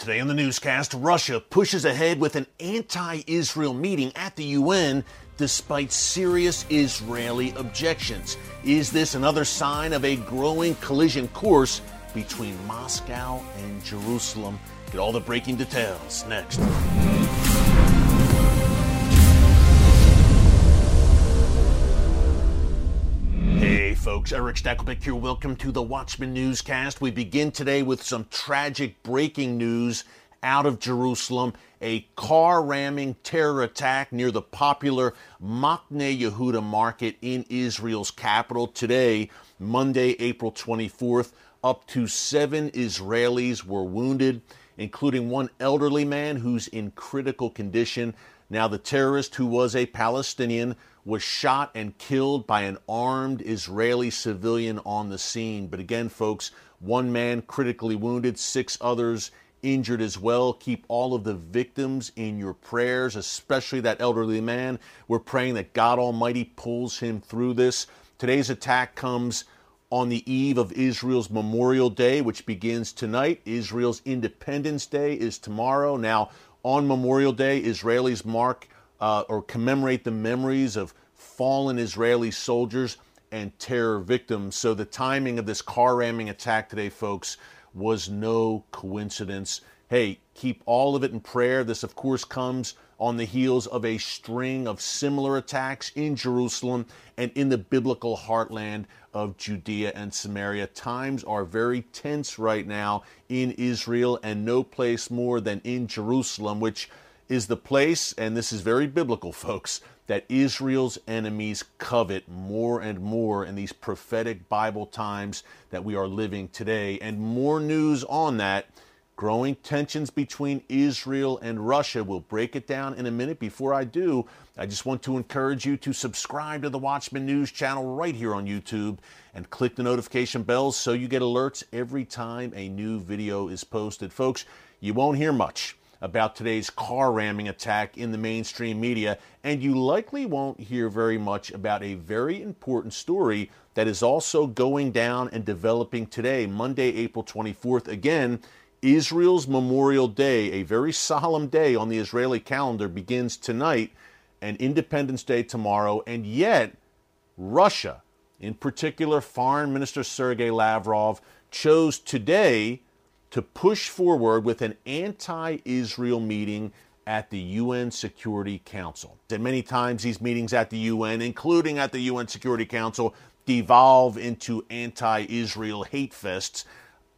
Today on the newscast, Russia pushes ahead with an anti Israel meeting at the UN despite serious Israeli objections. Is this another sign of a growing collision course between Moscow and Jerusalem? Get all the breaking details next. Folks, Erick Stakelbeck here. Welcome to the Watchman Newscast. We begin today with some tragic breaking news out of Jerusalem. A car ramming terror attack near the popular Machne Yehuda market in Israel's capital today, Monday, April 24th. Up to seven Israelis were wounded, including one elderly man who's in critical condition. Now, the terrorist, who was a Palestinian, was shot and killed by an armed Israeli civilian on the scene. But again, folks, one man critically wounded, six others injured as well. Keep all of the victims in your prayers, especially that elderly man. We're praying that God Almighty pulls him through this. Today's attack comes on the eve of Israel's Memorial Day, which begins tonight. Israel's Independence Day is tomorrow. Now, on Memorial Day, Israelis mark uh, or commemorate the memories of fallen Israeli soldiers and terror victims. So the timing of this car ramming attack today, folks, was no coincidence. Hey, keep all of it in prayer. This, of course, comes on the heels of a string of similar attacks in Jerusalem and in the biblical heartland of Judea and Samaria. Times are very tense right now in Israel, and no place more than in Jerusalem, which is the place, and this is very biblical, folks, that Israel's enemies covet more and more in these prophetic Bible times that we are living today. And more news on that. Growing tensions between Israel and Russia. We'll break it down in a minute. Before I do, I just want to encourage you to subscribe to the Watchman News channel right here on YouTube and click the notification bells so you get alerts every time a new video is posted. Folks, you won't hear much about today's car ramming attack in the mainstream media, and you likely won't hear very much about a very important story that is also going down and developing today, Monday, April 24th. Again, Israel's Memorial Day, a very solemn day on the Israeli calendar, begins tonight and Independence Day tomorrow, and yet Russia, in particular Foreign Minister Sergei Lavrov, chose today to push forward with an anti Israel meeting at the UN Security Council. And many times these meetings at the UN, including at the UN Security Council, devolve into anti Israel hate fests.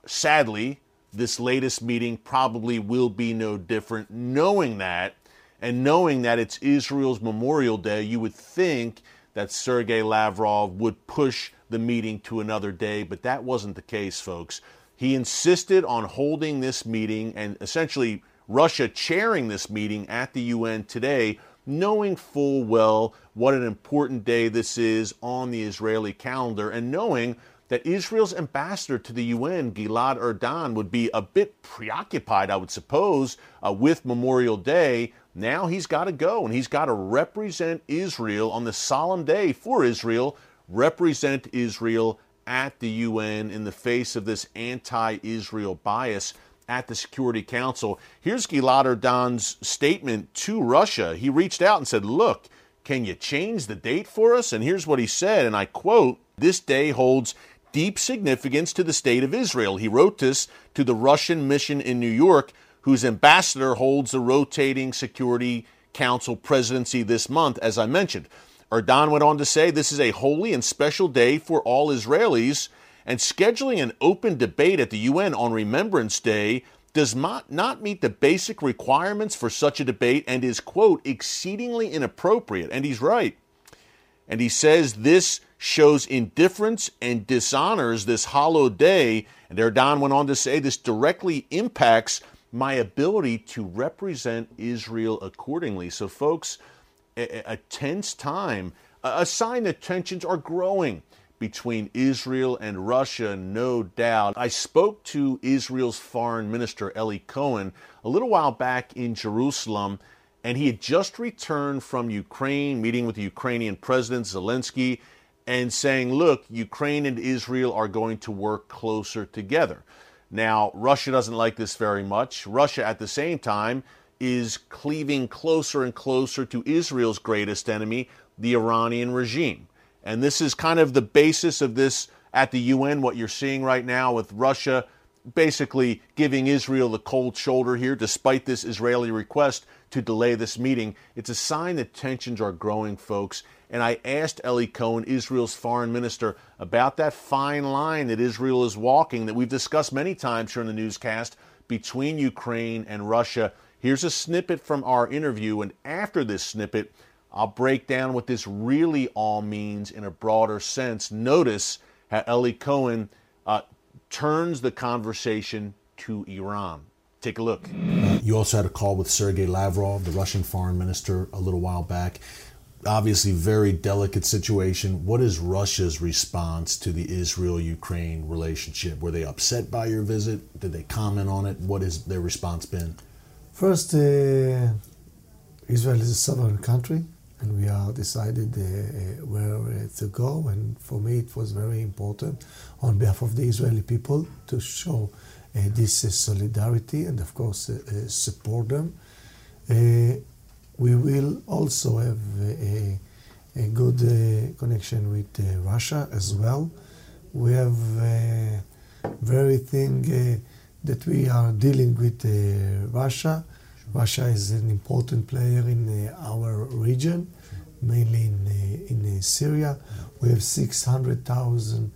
Sadly, this latest meeting probably will be no different. Knowing that, and knowing that it's Israel's Memorial Day, you would think that Sergei Lavrov would push the meeting to another day, but that wasn't the case, folks. He insisted on holding this meeting and essentially Russia chairing this meeting at the UN today, knowing full well what an important day this is on the Israeli calendar and knowing that Israel's ambassador to the UN, Gilad Erdan, would be a bit preoccupied, I would suppose, uh, with Memorial Day. Now he's got to go and he's got to represent Israel on the solemn day for Israel, represent Israel at the UN in the face of this anti Israel bias at the Security Council. Here's Gilad Erdan's statement to Russia. He reached out and said, Look, can you change the date for us? And here's what he said, and I quote This day holds deep significance to the state of Israel. He wrote this to the Russian mission in New York, whose ambassador holds the rotating Security Council presidency this month, as I mentioned. Erdan went on to say this is a holy and special day for all Israelis, and scheduling an open debate at the UN on Remembrance Day does not, not meet the basic requirements for such a debate and is, quote, exceedingly inappropriate. And he's right. And he says this shows indifference and dishonors this hallowed day. And Erdan went on to say this directly impacts my ability to represent Israel accordingly. So, folks, a, a tense time, a sign that tensions are growing between Israel and Russia, no doubt. I spoke to Israel's foreign minister, Eli Cohen, a little while back in Jerusalem, and he had just returned from Ukraine, meeting with the Ukrainian President Zelensky, and saying, Look, Ukraine and Israel are going to work closer together. Now, Russia doesn't like this very much. Russia, at the same time, is cleaving closer and closer to Israel's greatest enemy, the Iranian regime. And this is kind of the basis of this at the UN, what you're seeing right now with Russia basically giving Israel the cold shoulder here, despite this Israeli request to delay this meeting. It's a sign that tensions are growing, folks. And I asked Eli Cohen, Israel's foreign minister, about that fine line that Israel is walking that we've discussed many times here in the newscast between Ukraine and Russia. Here's a snippet from our interview, and after this snippet, I'll break down what this really all means in a broader sense. Notice how Eli Cohen uh, turns the conversation to Iran. Take a look. You also had a call with Sergei Lavrov, the Russian foreign minister, a little while back. Obviously, very delicate situation. What is Russia's response to the Israel Ukraine relationship? Were they upset by your visit? Did they comment on it? What has their response been? First, uh, Israel is a sovereign country and we are decided uh, uh, where uh, to go. And for me, it was very important on behalf of the Israeli people to show uh, this uh, solidarity and, of course, uh, support them. we will also have a, a good connection with Russia as well. We have very thing that we are dealing with Russia Russia is an important player in uh, our region, mainly in, uh, in uh, Syria. We have 600,000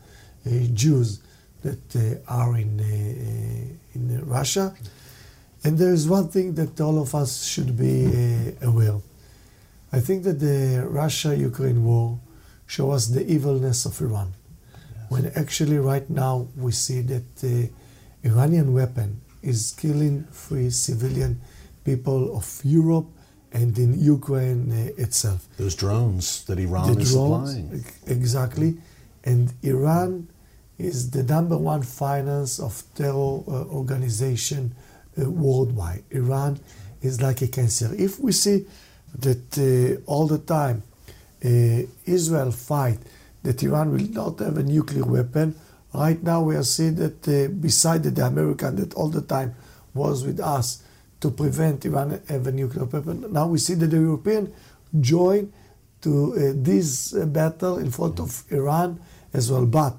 Jews that are in, in Russia. And there is one thing that all of us should be aware. I think that the Russia-Ukraine war shows us the evilness of Iran. When actually right now we see that the Iranian weapon is killing free civilian people of Europe and in Ukraine uh, itself. Those drones that Iran the is drones, supplying. Exactly. And Iran is the number one finance of terror uh, organization uh, worldwide. Iran is like a cancer. If we see that uh, all the time uh, Israel fight that Iran will not have a nuclear weapon, right now we are seeing that uh, beside the American that all the time was with us, to prevent Iran have a nuclear weapon. Now we see that the European join to uh, this uh, battle in front of Iran as well, but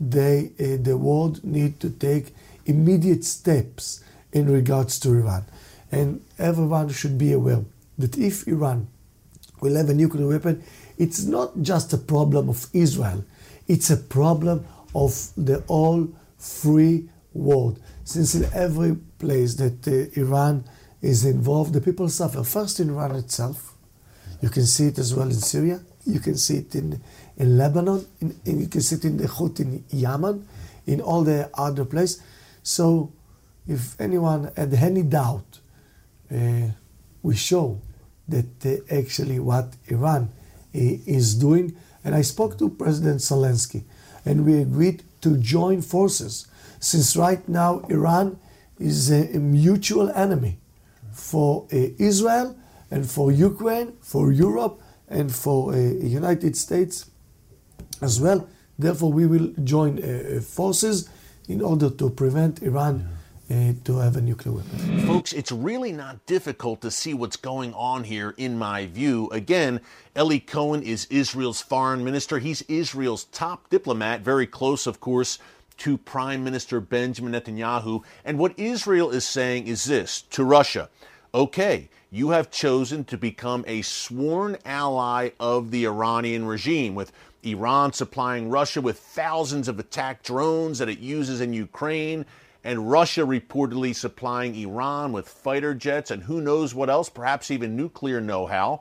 they, uh, the world need to take immediate steps in regards to Iran. And everyone should be aware that if Iran will have a nuclear weapon, it's not just a problem of Israel, it's a problem of the all free world. Since in every place that uh, Iran is involved, the people suffer. First in Iran itself, you can see it as well in Syria, you can see it in, in Lebanon, in, you can see it in the Houthi in Yemen, in all the other places. So, if anyone had any doubt, uh, we show that uh, actually what Iran is doing. And I spoke to President Zelensky, and we agreed to join forces since right now Iran is a, a mutual enemy for uh, Israel and for Ukraine, for Europe, and for uh, United States as well. Therefore, we will join uh, forces in order to prevent Iran. Yeah. Uh, to have a nuclear weapon. Folks, it's really not difficult to see what's going on here, in my view. Again, Eli Cohen is Israel's foreign minister. He's Israel's top diplomat, very close, of course, to Prime Minister Benjamin Netanyahu. And what Israel is saying is this to Russia okay, you have chosen to become a sworn ally of the Iranian regime, with Iran supplying Russia with thousands of attack drones that it uses in Ukraine, and Russia reportedly supplying Iran with fighter jets and who knows what else, perhaps even nuclear know how.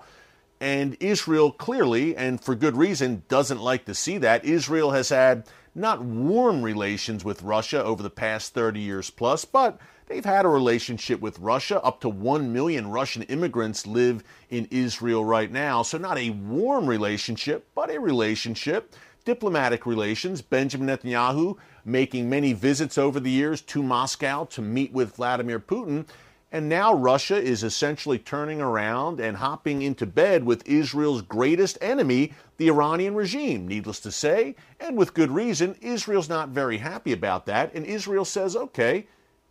And Israel clearly, and for good reason, doesn't like to see that. Israel has had not warm relations with Russia over the past 30 years plus, but they've had a relationship with Russia. Up to 1 million Russian immigrants live in Israel right now. So, not a warm relationship, but a relationship. Diplomatic relations. Benjamin Netanyahu making many visits over the years to Moscow to meet with Vladimir Putin. And now Russia is essentially turning around and hopping into bed with Israel's greatest enemy, the Iranian regime. Needless to say, and with good reason, Israel's not very happy about that. And Israel says, okay,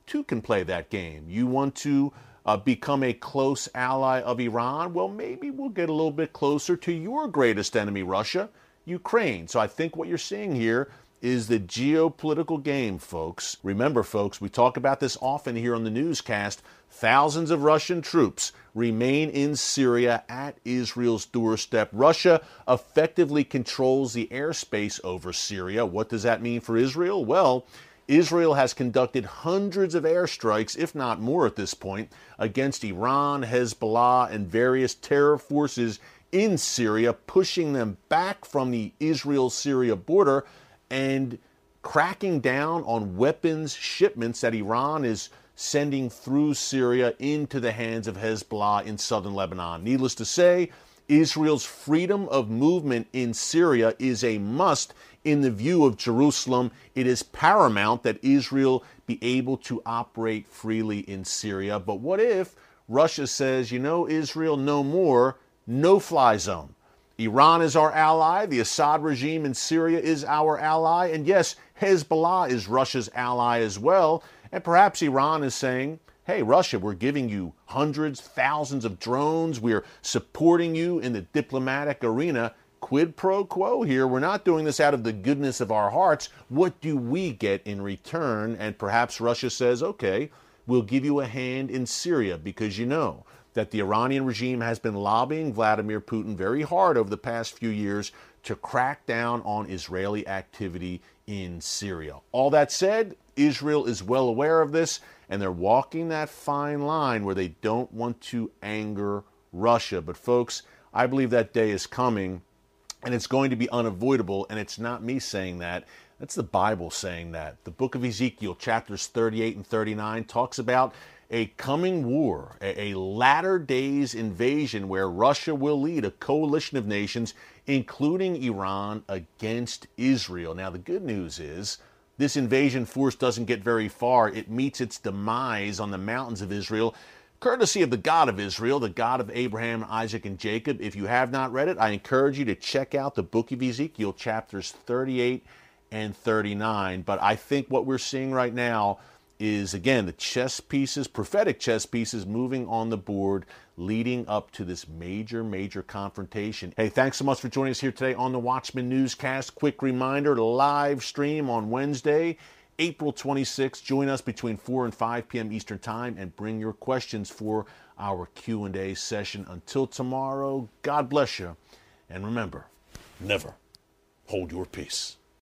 two can play that game. You want to uh, become a close ally of Iran? Well, maybe we'll get a little bit closer to your greatest enemy, Russia, Ukraine. So I think what you're seeing here is the geopolitical game, folks. Remember, folks, we talk about this often here on the newscast. Thousands of Russian troops remain in Syria at Israel's doorstep. Russia effectively controls the airspace over Syria. What does that mean for Israel? Well, Israel has conducted hundreds of airstrikes, if not more at this point, against Iran, Hezbollah, and various terror forces in Syria, pushing them back from the Israel Syria border and cracking down on weapons shipments that Iran is sending through Syria into the hands of Hezbollah in southern Lebanon. Needless to say, Israel's freedom of movement in Syria is a must in the view of Jerusalem. It is paramount that Israel be able to operate freely in Syria. But what if Russia says, you know, Israel no more, no fly zone? Iran is our ally. The Assad regime in Syria is our ally. And yes, Hezbollah is Russia's ally as well. And perhaps Iran is saying, hey, Russia, we're giving you hundreds, thousands of drones. We're supporting you in the diplomatic arena. Quid pro quo here. We're not doing this out of the goodness of our hearts. What do we get in return? And perhaps Russia says, okay, we'll give you a hand in Syria because you know that the Iranian regime has been lobbying Vladimir Putin very hard over the past few years to crack down on Israeli activity in Syria. All that said, Israel is well aware of this, and they're walking that fine line where they don't want to anger Russia. But, folks, I believe that day is coming, and it's going to be unavoidable, and it's not me saying that. That's the Bible saying that. The book of Ezekiel, chapters 38 and 39, talks about a coming war, a, latter days invasion where Russia will lead a coalition of nations, including Iran, against Israel. Now, the good news is this invasion force doesn't get very far. It meets its demise on the mountains of Israel, courtesy of the God of Israel, the God of Abraham, Isaac, and Jacob. If you have not read it, I encourage you to check out the book of Ezekiel, chapters 38 and 39. But I think what we're seeing right now is again the chess pieces, prophetic chess pieces moving on the board leading up to this major, major confrontation. Hey, thanks so much for joining us here today on the Watchman Newscast. Quick reminder live stream on Wednesday, April 26th. Join us between 4 and 5 p.m. Eastern Time and bring your questions for our Q&A session. Until tomorrow, God bless you. And remember, never hold your peace.